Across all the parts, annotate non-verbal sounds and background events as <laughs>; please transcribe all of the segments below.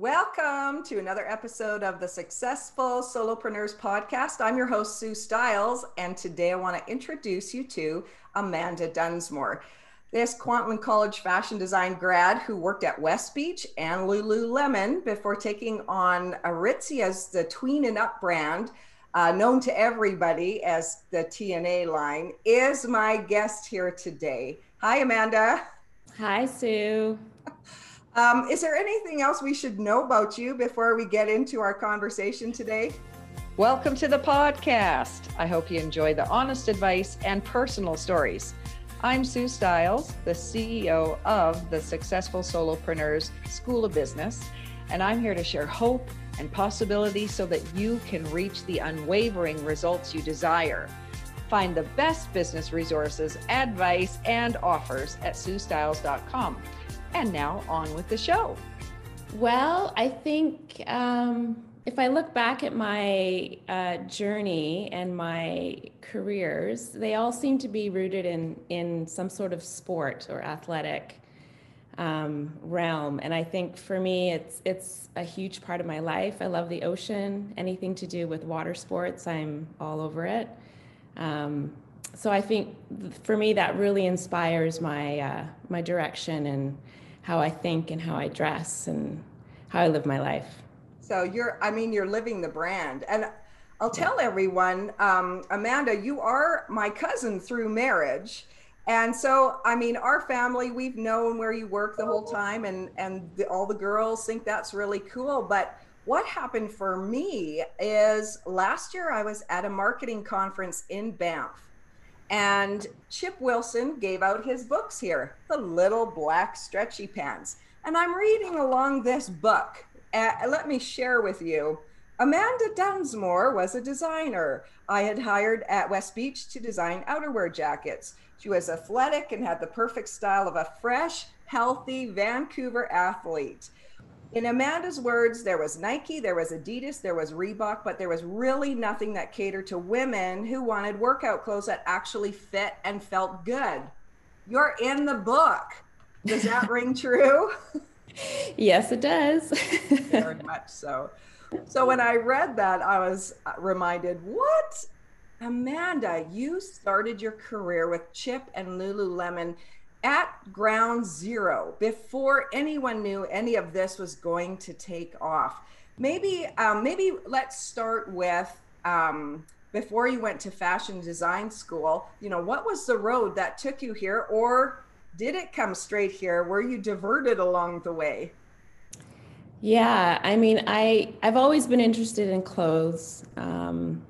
Welcome to another episode of the Successful Solopreneurs Podcast. I'm your host, Sue Stiles, and today I want to introduce you to Amanda Dunsmore. This Kwantlen College fashion design grad who worked at West Beach and Lululemon before taking on Aritzia Aritzia's the Tween and Up brand, uh, known to everybody as the TNA line, is my guest here today. Hi, Amanda. Hi, Sue. Um, is there anything else we should know about you before we get into our conversation today? Welcome to the podcast. I hope you enjoy the honest advice and personal stories. I'm Sue Stiles, the CEO of the Successful Solopreneurs School of Business, and I'm here to share hope and possibility so that you can reach the unwavering results you desire. Find the best business resources, advice, and offers at suestiles.com. And now on with the show. Well, I think um, if I look back at my uh, journey and my careers, they all seem to be rooted in in some sort of sport or athletic um, realm. And I think for me, it's it's a huge part of my life. I love the ocean. Anything to do with water sports, I'm all over it. Um, so I think for me, that really inspires my uh, my direction and how I think and how I dress and how I live my life. So you're, I mean, you're living the brand. And I'll tell everyone, um, Amanda, you are my cousin through marriage. And so, I mean, our family, we've known where you work the whole time, and and the, all the girls think that's really cool. But what happened for me is last year I was at a marketing conference in Banff, and Chip Wilson gave out his books here, The Little Black Stretchy Pants. And I'm reading along this book. Uh, let me share with you. Amanda Dunsmore was a designer I had hired at West Beach to design outerwear jackets. She was athletic and had the perfect style of a fresh, healthy Vancouver athlete in Amanda's words, there was Nike, there was Adidas, there was Reebok, but there was really nothing that catered to women who wanted workout clothes that actually fit and felt good. You're in the book. Does that <laughs> ring true? Yes, it does. <laughs> Very much so. So when I read that, I was reminded, what? Amanda, you started your career with Chip and Lululemon at ground zero before anyone knew any of this was going to take off. Maybe, um, maybe let's start with um, before you went to fashion design school. You know, what was the road that took you here, or did it come straight here? Were you diverted along the way? Yeah, I mean, I I've always been interested in clothes. Um,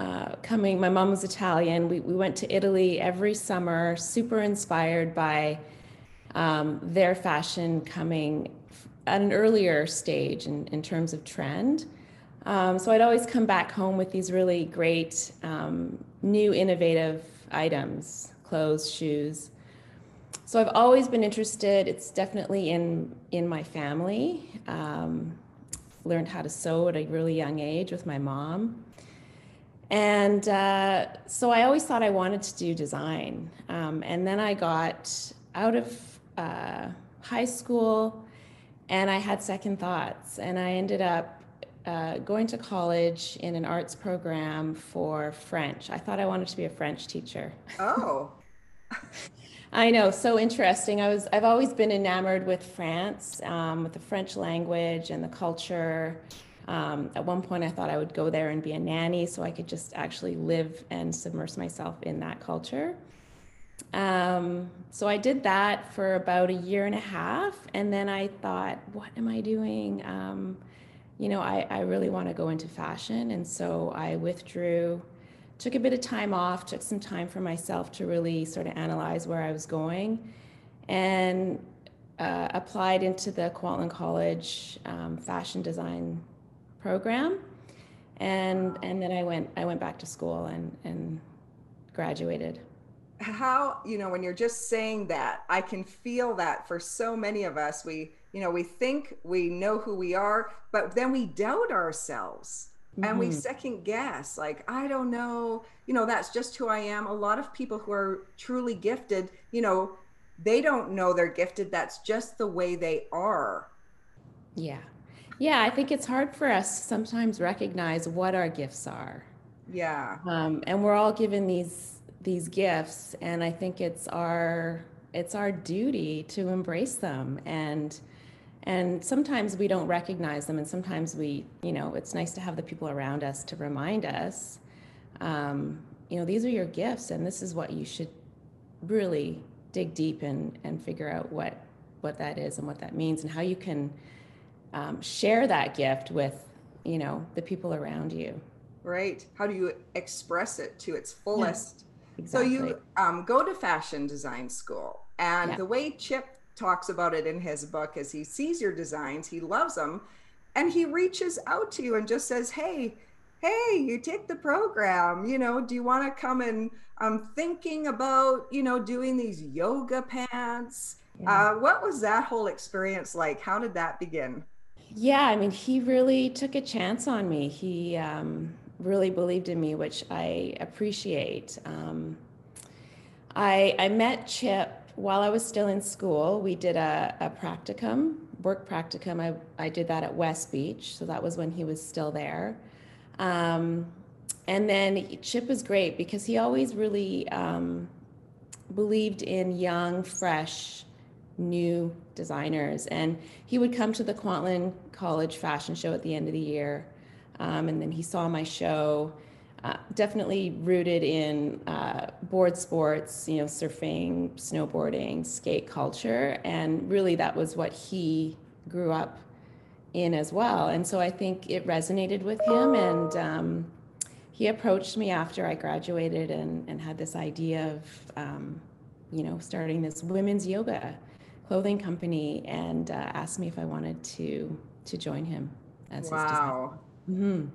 uh, coming, my mom was Italian. We, we went to Italy every summer, super inspired by um, their fashion coming at an earlier stage in, in terms of trend. Um, so I'd always come back home with these really great, um, new, innovative items clothes, shoes. So I've always been interested. It's definitely in in my family. Um, learned how to sew at a really young age with my mom. And uh, so I always thought I wanted to do design. Um, and then I got out of uh, high school and I had second thoughts. And I ended up uh, going to college in an arts program for French. I thought I wanted to be a French teacher. Oh. <laughs> I know, so interesting. I was I've always been enamored with France, um, with the French language and the culture. Um, at one point, I thought I would go there and be a nanny so I could just actually live and submerge myself in that culture. Um, so I did that for about a year and a half. And then I thought, what am I doing? Um, you know, I, I really want to go into fashion. And so I withdrew, took a bit of time off, took some time for myself to really sort of analyze where I was going, and uh, applied into the Kwantlen College um, fashion design program and and then I went I went back to school and and graduated. How you know when you're just saying that I can feel that for so many of us we you know we think we know who we are but then we doubt ourselves mm-hmm. and we mm-hmm. second guess like I don't know you know that's just who I am a lot of people who are truly gifted you know they don't know they're gifted that's just the way they are Yeah. Yeah, I think it's hard for us to sometimes recognize what our gifts are. Yeah. Um, and we're all given these these gifts, and I think it's our it's our duty to embrace them and and sometimes we don't recognize them and sometimes we you know it's nice to have the people around us to remind us um, you know these are your gifts and this is what you should really dig deep and and figure out what what that is and what that means and how you can um, share that gift with you know the people around you right how do you express it to its fullest exactly. so you um, go to fashion design school and Yeah. the way chip talks about it in his book is he sees your designs he loves them and he reaches out to you and just says hey hey you take the program you know do you want to come and i'm thinking about you know doing these yoga pants Yeah. uh, what was that whole experience like how did that begin Yeah, I mean, he really took a chance on me. He um, really believed in me, which I appreciate. Um, I, I met Chip while I was still in school. We did a, a practicum, work practicum. I, I did that at West Beach. So that was when he was still there. Um, and then Chip was great because he always really um, believed in young, fresh, new designers. And he would come to the Kwantlen College fashion show at the end of the year. Um, and then he saw my show, uh, definitely rooted in uh, board sports, you know, surfing, snowboarding, skate culture. And really, that was what he grew up in as well. And so I think it resonated with him. And um, he approached me after I graduated and, and had this idea of, um, you know, starting this women's yoga clothing company and uh, asked me if I wanted to to join him as his designer. wow. Hmm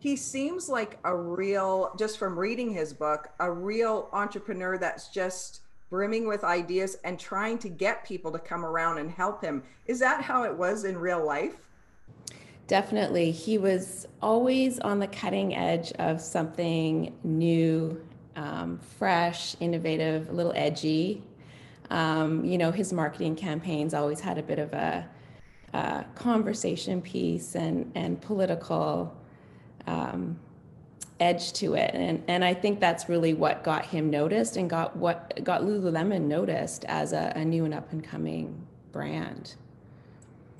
he seems like a real just from reading his book a real entrepreneur that's just brimming with ideas and trying to get people to come around and help him. Is that how it was in real life? Definitely, he was always on the cutting edge of something new, um, fresh, innovative, a little edgy. Um, you know, his marketing campaigns always had a bit of a, a conversation piece and and political um, edge to it, and and I think that's really what got him noticed and got what got Lululemon noticed as a, a new and up and coming brand.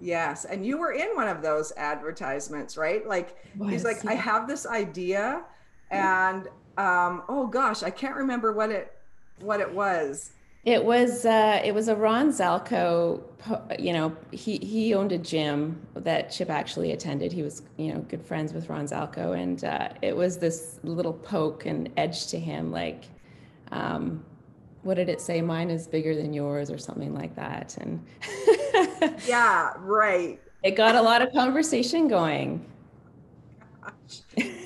yes and you were in one of those advertisements right? Like he's Was, like i have this idea and um oh gosh i can't remember what it what it was It was uh, it was a Ron Zalko. You know, he he owned a gym that Chip actually attended. He was you know good friends with Ron Zalko, and uh, it was this little poke and edge to him, like, um, what did it say? Mine is bigger than yours, or something like that. And <laughs> yeah right it got a lot of conversation going. <laughs>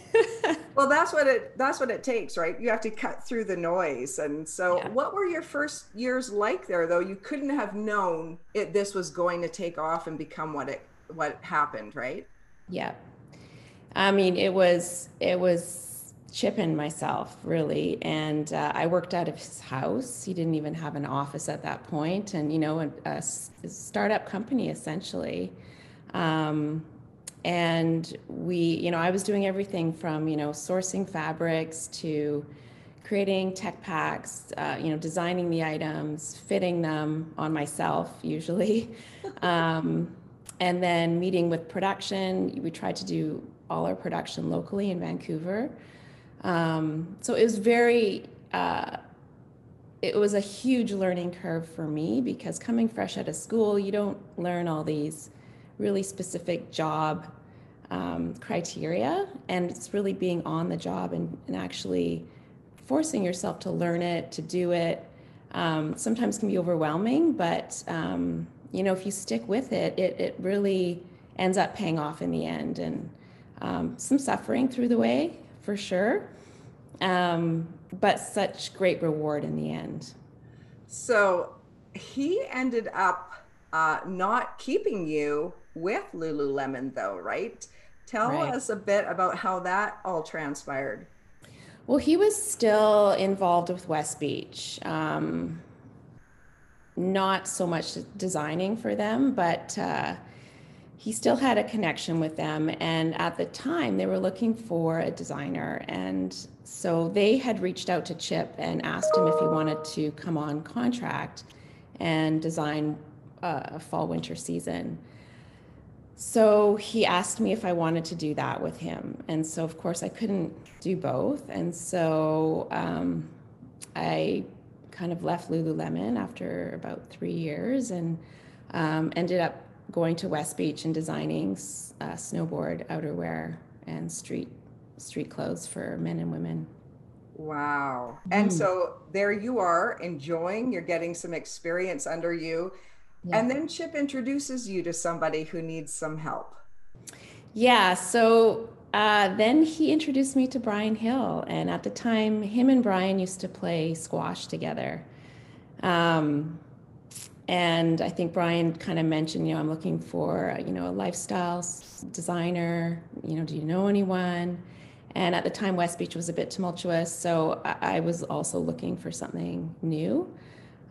well that's what it that's what it takes right you have to cut through the noise and so Yeah. what were your first years like there though you couldn't have known it this was going to take off and become what it what happened right Yeah. I mean, it was it was Chip and myself really, and uh, I worked out of his house. He didn't even have an office at that point, and you know, a startup company essentially. Um, and we, you know, I was doing everything from you know sourcing fabrics to creating tech packs, uh, you know, designing the items, fitting them on myself usually. <laughs> Um, and then meeting with production. We tried to do all our production locally in Vancouver. Um, so it was very, uh, it was a huge learning curve for me because coming fresh out of school, you don't learn all these really specific job um, criteria. And it's really being on the job and, and actually forcing yourself to learn it, to do it. Um, sometimes can be overwhelming, but um, you know, if you stick with it, it, it really ends up paying off in the end. And um, some suffering through the way, for sure, um, but such great reward in the end. so he ended up uh, not keeping you with lululemon though right tell Right. us a bit about how that all transpired Well, he was still involved with West Beach. Um, not so much designing for them, but uh, he still had a connection with them. And at the time, they were looking for a designer. And so they had reached out to Chip and asked him if he wanted to come on contract and design a fall winter season. So he asked me if I wanted to do that with him. And so, of course, I couldn't do both. And so um, I kind of left Lululemon after about three years and um, ended up going to West Beach and designing uh, snowboard outerwear and street street clothes for men and women. Wow. And mm. so there you are enjoying, you're getting some experience under you. Yeah. And then Chip introduces you to somebody who needs some help. Yeah. So uh, then he introduced me to Brian Hill. And at the time, him and Brian used to play squash together. Um, and I think Brian kind of mentioned, you know, I'm looking for, you know, a lifestyle designer. You know, do you know anyone? And at the time, West Beach was a bit tumultuous, so I, I was also looking for something new.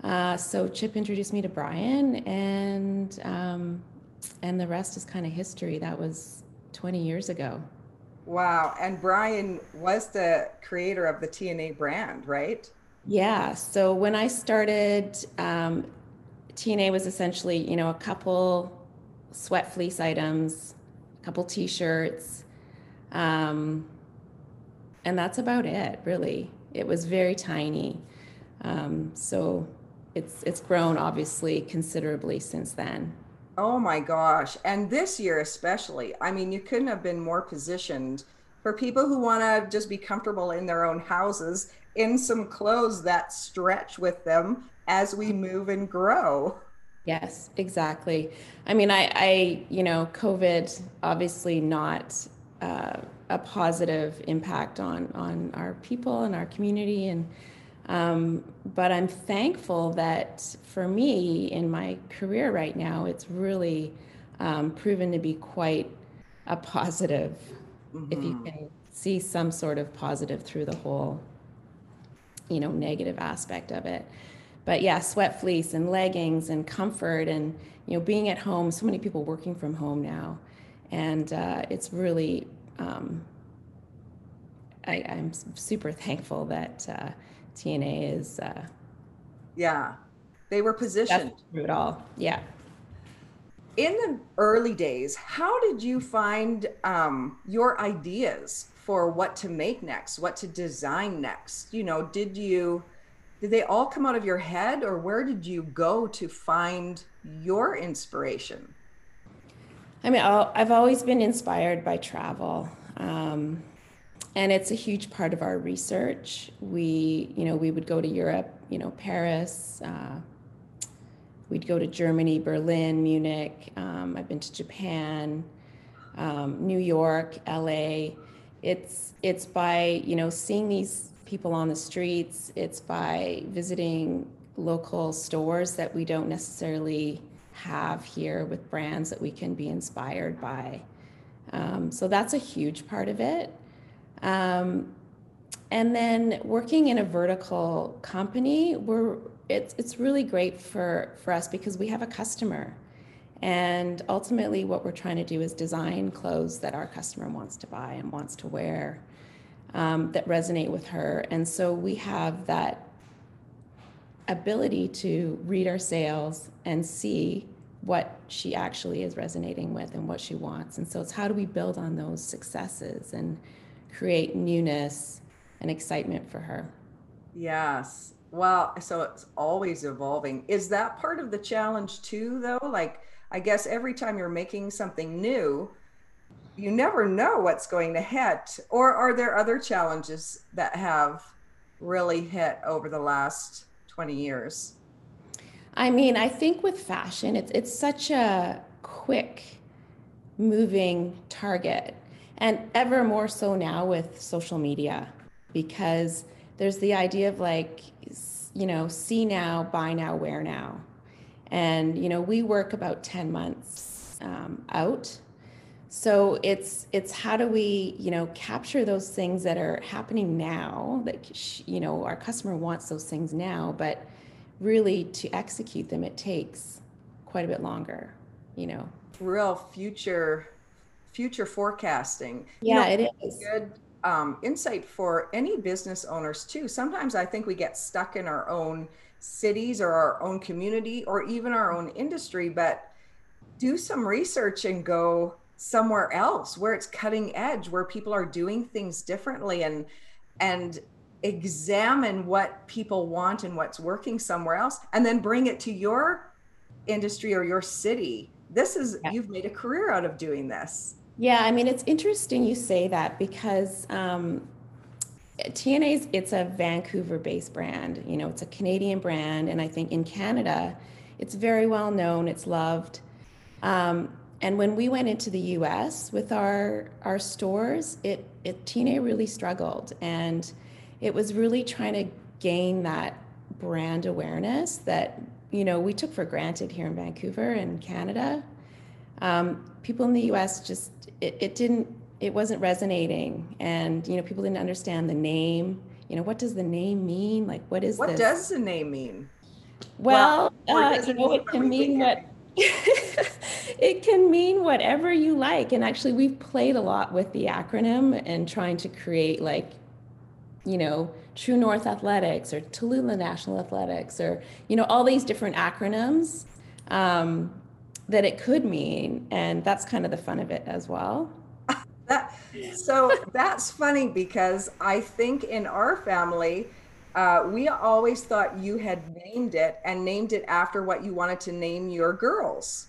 Uh, so Chip introduced me to Brian, and um, and the rest is kind of history. That was 20 years ago. Wow! And Brian was the creator of the TNA brand, right? Yeah. So when I started, um, TNA was essentially, you know, a couple sweat fleece items, a couple t-shirts, um, and that's about it, really. It was very tiny. Um, so it's it's grown obviously considerably since then. Oh my gosh. And this year especially. I mean, you couldn't have been more positioned for people who want to just be comfortable in their own houses in some clothes that stretch with them as we move and grow. Yes, exactly. I mean, I, I you know, COVID obviously not uh, a positive impact on on our people and our community, and um, but I'm thankful that for me in my career right now, it's really um, proven to be quite a positive. Mm-hmm. If you mm-hmm. can see some sort of positive through the whole, you know, negative aspect of it but yeah, sweat fleece and leggings and comfort and you know being at home. So many people working from home now, and uh, it's really um, I, am super thankful that uh, TNA is. Uh, yeah, they were positioned through it all. Yeah. In the early days, how did you find um, your ideas for what to make next, what to design next? You know, did you did they all come out of your head or where did you go to find your inspiration i mean i have always been inspired by travel um, and it's a huge part of our research we you know we would go to europe you know paris uh, we'd go to germany berlin munich um, i've been to japan um, new york la it's it's by you know seeing these people on the streets, it's by visiting local stores that we don't necessarily have here with brands that we can be inspired by. Um, so that's a huge part of it. Um, and then working in a vertical company, we're it's it's really great for for us because we have a customer. And ultimately what we're trying to do is design clothes that our customer wants to buy and wants to wear um, that resonate with her. And so we have that ability to read our sales and see what she actually is resonating with and what she wants. And so it's how do we build on those successes and create newness and excitement for her? Yes. Well, so it's always evolving. Is that part of the challenge too, though? Like, I guess every time you're making something new, you never know what's going to hit. Or are there other challenges that have really hit over the last 20 years? I mean, I think with fashion, it's it's such a quick moving target and ever more so now with social media because there's the idea of like you know see now buy now wear now. And you know we work about 10 months um, out. So it's it's how do we you know capture those things that are happening now that you know our customer wants those things now but really to execute them it takes quite a bit longer you know? Real future future forecasting. Yeah, you know, it is. Good um, insight for any business owners too. Sometimes I think we get stuck in our own cities or our own community or even our own industry, but do some research and go somewhere else where it's cutting edge, where people are doing things differently and and examine what people want and what's working somewhere else and then bring it to your industry or your city. This is yeah. you've made a career out of doing this. Yeah, I mean, it's interesting you say that because um, TNA's it's a Vancouver-based brand. You know, it's a Canadian brand, and I think in Canada, it's very well known. It's loved. Um, and when we went into the U.S. with our our stores, it it TNA really struggled, and it was really trying to gain that brand awareness that you know we took for granted here in Vancouver and Canada. Um, people in the U.S. just it, it didn't it wasn't resonating. And you know people didn't understand the name. You know what does the name mean? Like what is what this? does the name mean? Well, well uh, you know, it can mean what <laughs> it can mean whatever you like. And actually we've played a lot with the acronym and trying to create like you know true north athletics or tallulah national athletics or you know all these different acronyms. Um, that it could mean and that's kind of the fun of it as well. <laughs> That so that's funny because i think in our family uh, we always thought you had named it and named it after what you wanted to name your girls.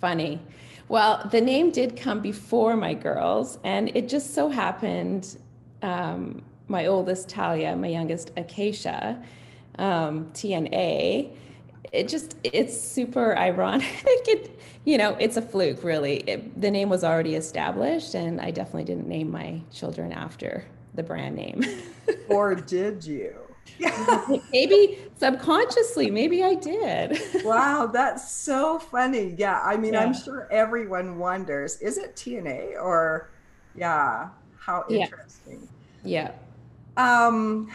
Funny. Well the name did come before my girls and it just so happened um, my oldest talia my youngest acacia um, tna it just it's super ironic. <laughs> It, you know it's a fluke really. It, the name was already established and i definitely didn't name my children after the brand name. <laughs> Or did you? <laughs> Maybe subconsciously maybe i did. Wow that's so funny. Yeah i mean yeah. i'm sure everyone wonders is it tna or yeah how interesting. Yeah, yeah. um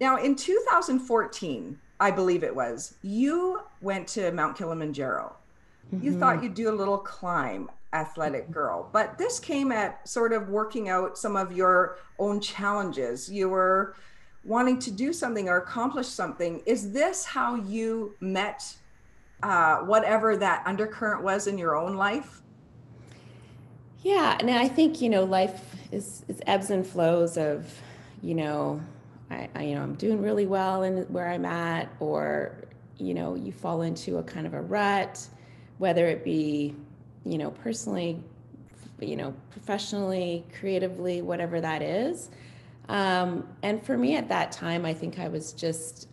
now in 2014 I believe it was, you went to Mount Kilimanjaro. Mm-hmm. You thought you'd do a little climb, athletic mm-hmm. girl. But this came at sort of working out some of your own challenges. You were wanting to do something or accomplish something. Is this how you met uh, whatever that undercurrent was in your own life? Yeah, and I think you know life is, is ebbs and flows of you know I, I, you know i'm doing really well in where i'm at or you know you fall into a kind of a rut whether it be you know personally you know professionally creatively whatever that is. Um, and for me at that time i think i was just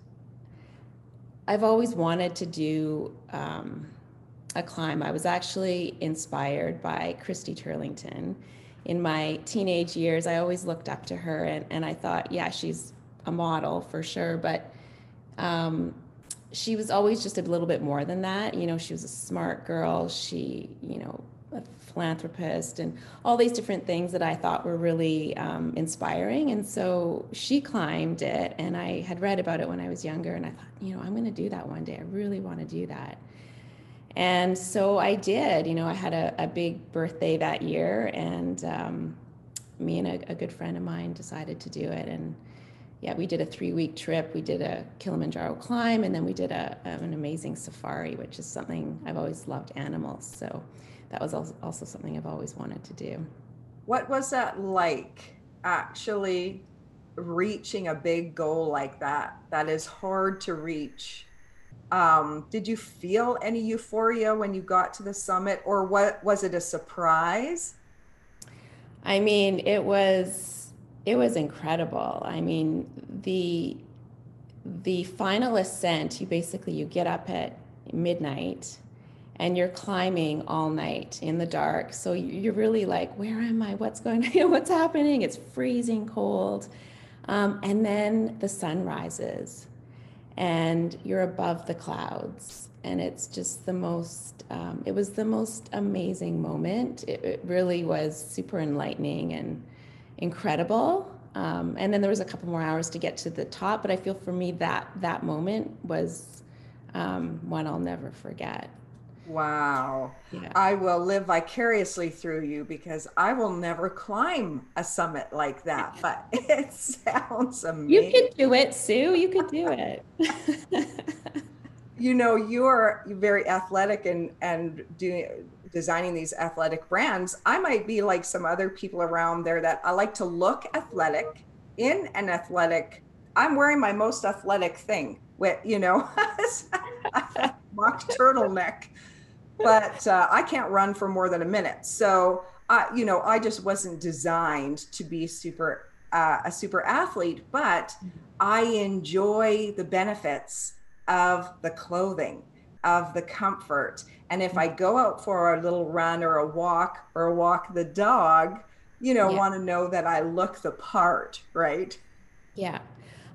i've always wanted to do um, a climb. I was actually inspired by christy turlington. In my teenage years i always looked up to her and, and i thought yeah she's a model for sure, but um, she was always just a little bit more than that. You know, she was a smart girl. She, you know, a philanthropist and all these different things that I thought were really um, inspiring. And so she climbed it, and I had read about it when I was younger, and I thought, you know, I'm going to do that one day. I really want to do that. And so I did. You know, I had a, a big birthday that year, and um, me and a, a good friend of mine decided to do it. And yeah, we did a three week trip. We did a Kilimanjaro climb, and then we did a, an amazing safari, which is something I've always loved animals. So that was also something I've always wanted to do. What was that like actually reaching a big goal like that? That is hard to reach. Um, did you feel any euphoria when you got to the summit, or what was it a surprise? I mean, it was it was incredible. I mean, the the final ascent, you basically you get up at midnight and you're climbing all night in the dark. So you're really like, where am I? What's going <laughs> on? What's happening? It's freezing cold. Um, and then the sun rises and you're above the clouds. And it's just the most, um, it was the most amazing moment. It, it really was super enlightening and incredible. Um, and then there was a couple more hours to get to the top, but I feel for me that that moment was um, one I'll never forget. Wow. Yeah. I will live vicariously through you because I will never climb a summit like that, <laughs> but <laughs> it sounds amazing. You could do it, Sue. You could do it. <laughs> you know, you're very athletic and and doing designing these athletic brands. I might be like some other people around there that I like to look athletic in an athletic. I'm wearing my most athletic thing with, you know, <laughs> mock turtleneck but uh, I can't run for more than a minute. So, uh, you know, I just wasn't designed to be super uh, a super athlete, but I enjoy the benefits of the clothing, of the comfort. And if I go out for a little run or a walk or walk the dog, you know, yeah. want to know that I look the part, right? Yeah.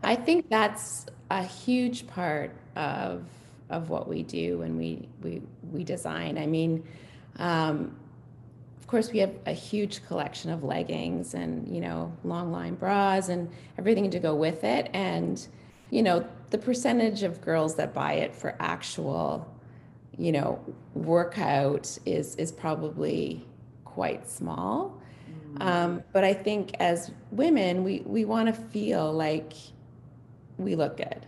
I think that's a huge part of of what we do when we we we design. I mean, um, of course, we have a huge collection of leggings and you know long line bras and everything to go with it. And you know, the percentage of girls that buy it for actual, you know, workout is is probably quite small. Mm-hmm. Um, but I think as women, we we want to feel like we look good.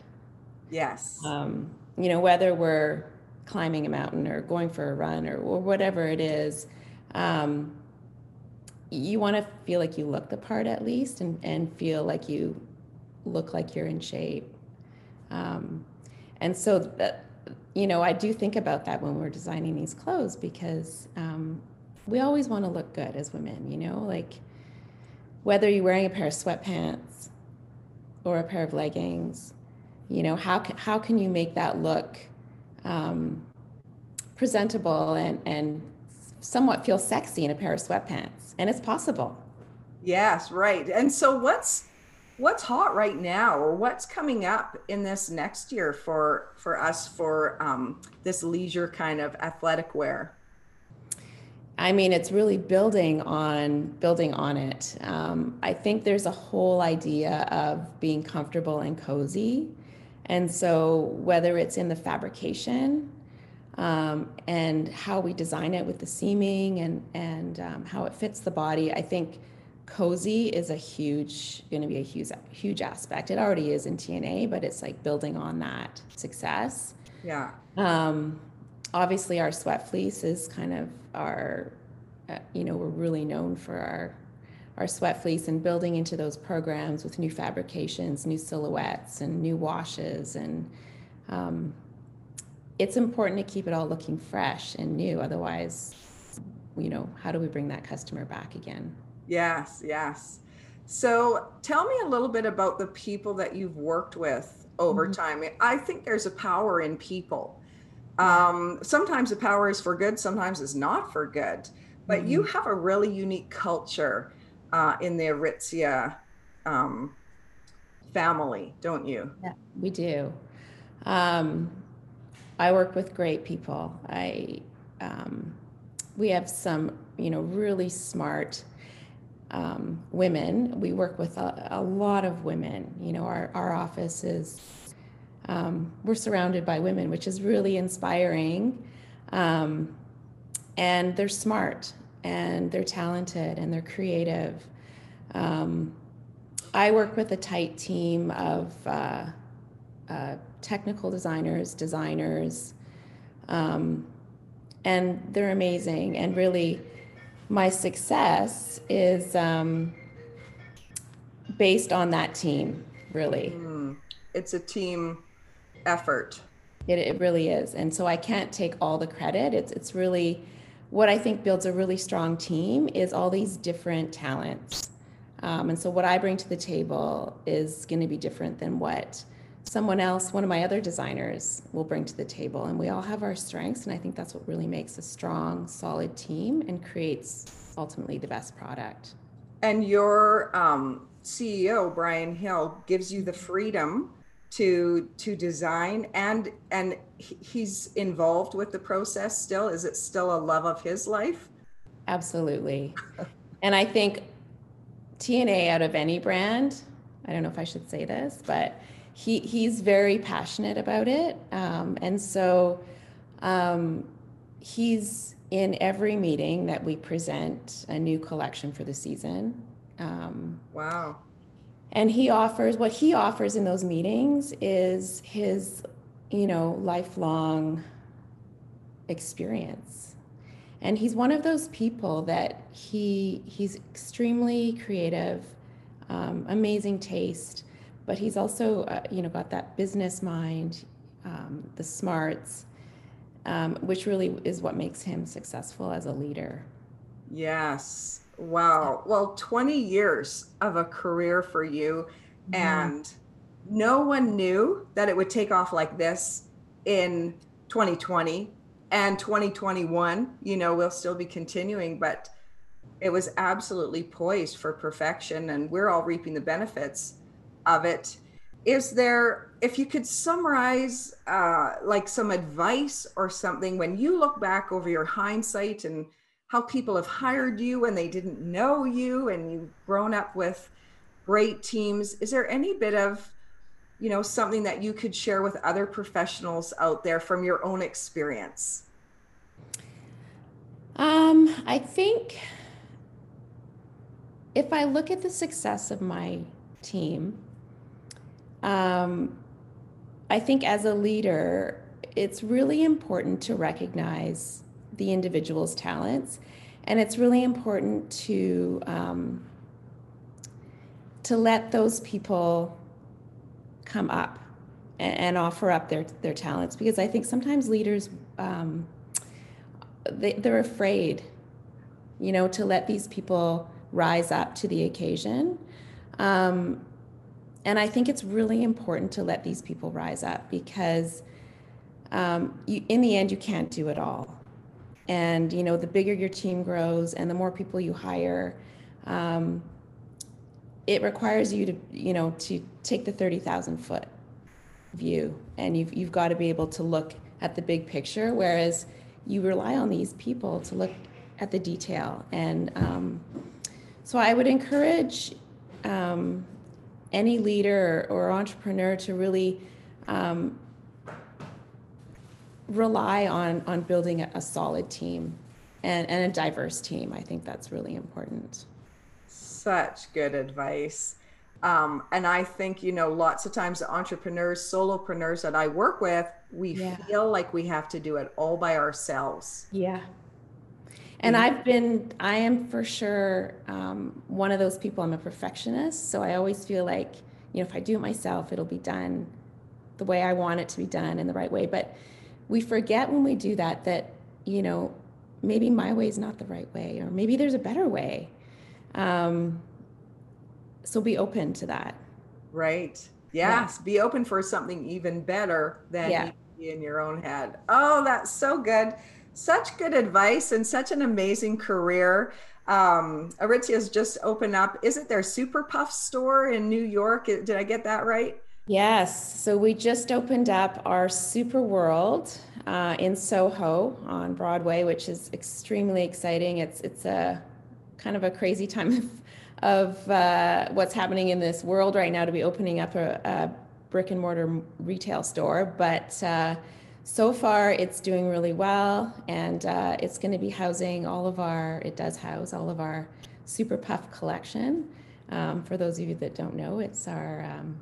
Yes. Um, you know, whether we're climbing a mountain or going for a run or, or whatever it is, um, you want to feel like you look the part at least and, and feel like you look like you're in shape. Um, and so, that, you know, I do think about that when we're designing these clothes because um, we always want to look good as women, you know, like whether you're wearing a pair of sweatpants or a pair of leggings you know how can how can you make that look um, presentable and and somewhat feel sexy in a pair of sweatpants? And it's possible. Yes right. And so what's what's hot right now or what's coming up in this next year for for us for um, this leisure kind of athletic wear I mean, it's really building on building on it. Um, I think there's a whole idea of being comfortable and cozy and so, whether it's in the fabrication um, and how we design it with the seaming and, and um, how it fits the body, I think cozy is a huge, going to be a huge, huge aspect. It already is in TNA, but it's like building on that success. Yeah. Um, obviously, our sweat fleece is kind of our, uh, you know, we're really known for our our sweat fleece and building into those programs with new fabrications, new silhouettes, and new washes. And um, it's important to keep it all looking fresh and new. Otherwise, you know, how do we bring that customer back again? Yes, yes. So tell me a little bit about the people that you've worked with over mm-hmm. time. I think there's a power in people. Um, sometimes the power is for good, sometimes it's not for good. But mm-hmm. you have a really unique culture uh, in the Aritzia um, family, don't you? Yeah, we do. Um, I work with great people. I um, we have some, you know, really smart um, women. We work with a, a, lot of women. You know, our our office is um, we're surrounded by women, which is really inspiring. Um, and they're smart and they're talented and they're creative. Um, I work with a tight team of uh, uh, technical designers, designers, um, and they're amazing. And really, my success is um, based on that team, really. Mm, it's a team effort. It, it really is. And so I can't take all the credit. It's, it's really what I think builds a really strong team is all these different talents. Um, and so what I bring to the table is going to be different than what someone else, one of my other designers, will bring to the table. And we all have our strengths. And I think that's what really makes a strong, solid team and creates ultimately the best product. And your um, CEO, Brian Hill, gives you the freedom to to design and and he's involved with the process still is it still a love of his life absolutely and i think tna out of any brand i don't know if i should say this but he he's very passionate about it um, and so um, he's in every meeting that we present a new collection for the season. Um, wow. And he offers what he offers in those meetings is his, you know, lifelong experience. And he's one of those people that he he's extremely creative, um, amazing taste, but he's also uh, you know got that business mind, um, the smarts, um, which really is what makes him successful as a leader. Yes. Wow. Well, 20 years of a career for you. Mm-hmm. And no one knew that it would take off like this in 2020 and 2021. You know, we'll still be continuing, but it was absolutely poised for perfection. And we're all reaping the benefits of it. Is there, if you could summarize uh, like some advice or something when you look back over your hindsight and how people have hired you and they didn't know you and you've grown up with great teams. Is there any bit of, you know, something that you could share with other professionals out there from your own experience? Um, I think if I look at the success of my team, um, I think as a leader, it's really important to recognize the individual's talents. And it's really important to um, to let those people come up and, and, offer up their their talents because I think sometimes leaders um, they, they're afraid, you know, to let these people rise up to the occasion. Um, and I think it's really important to let these people rise up because um, you, in the end, you can't do it all. And you know the bigger your team grows and the more people you hire um, it requires you to you know to take the 30,000 foot view. And you've, you've got to be able to look at the big picture whereas you rely on these people to look at the detail. And um, so i would encourage um, any leader or entrepreneur to really um, rely on on building a, a solid team and, and a diverse team. I think that's really important. Such good advice. Um, and I think, you know, lots of times the entrepreneurs, solopreneurs that I work with, we yeah. feel like we have to do it all by ourselves. Yeah. And I've been, I am for sure um, one of those people. I'm a perfectionist. So I always feel like, you know, if I do it myself, it'll be done the way I want it to be done in the right way. But we forget when we do that that you know maybe my way is not the right way or maybe there's a better way um, so be open to that right yes yeah. be open for something even better than yeah. in your own head oh that's so good such good advice and such an amazing career um Aritzia's just opened up is it their super puff store in new york did i get that right Yes. So we just opened up our Super World uh, in Soho on Broadway, which is extremely exciting. It's it's a kind of a crazy time of, of uh, what's happening in this world right now to be opening up a, a brick and mortar retail store, but. Uh, so far, it's doing really well, and uh, it's going to be housing all of our. It does house all of our Super Puff collection. Um, for those of you that don't know, it's our um,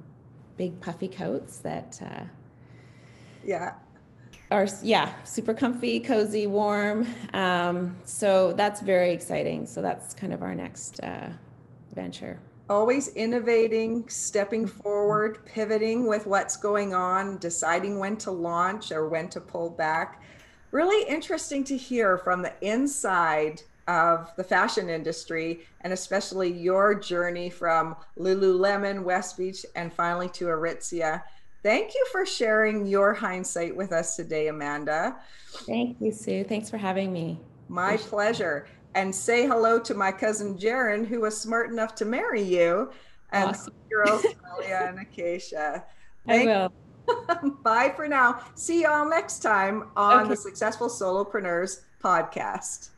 big puffy coats that uh, yeah are yeah super comfy cozy warm um, so that's very exciting so that's kind of our next uh, venture always innovating stepping forward pivoting with what's going on deciding when to launch or when to pull back really interesting to hear from the inside of the fashion industry and especially your journey from Lululemon, West Beach, and finally to Aritzia. Thank you for sharing your hindsight with us today, Amanda. Thank you, Sue. Thanks for having me. My pleasure. And say hello to my cousin Jaron, who was smart enough to marry you, and awesome. girls <laughs> Talia and Acacia. Thank I will. <laughs> Bye for now. See y'all next time on okay. the Successful Solopreneurs podcast.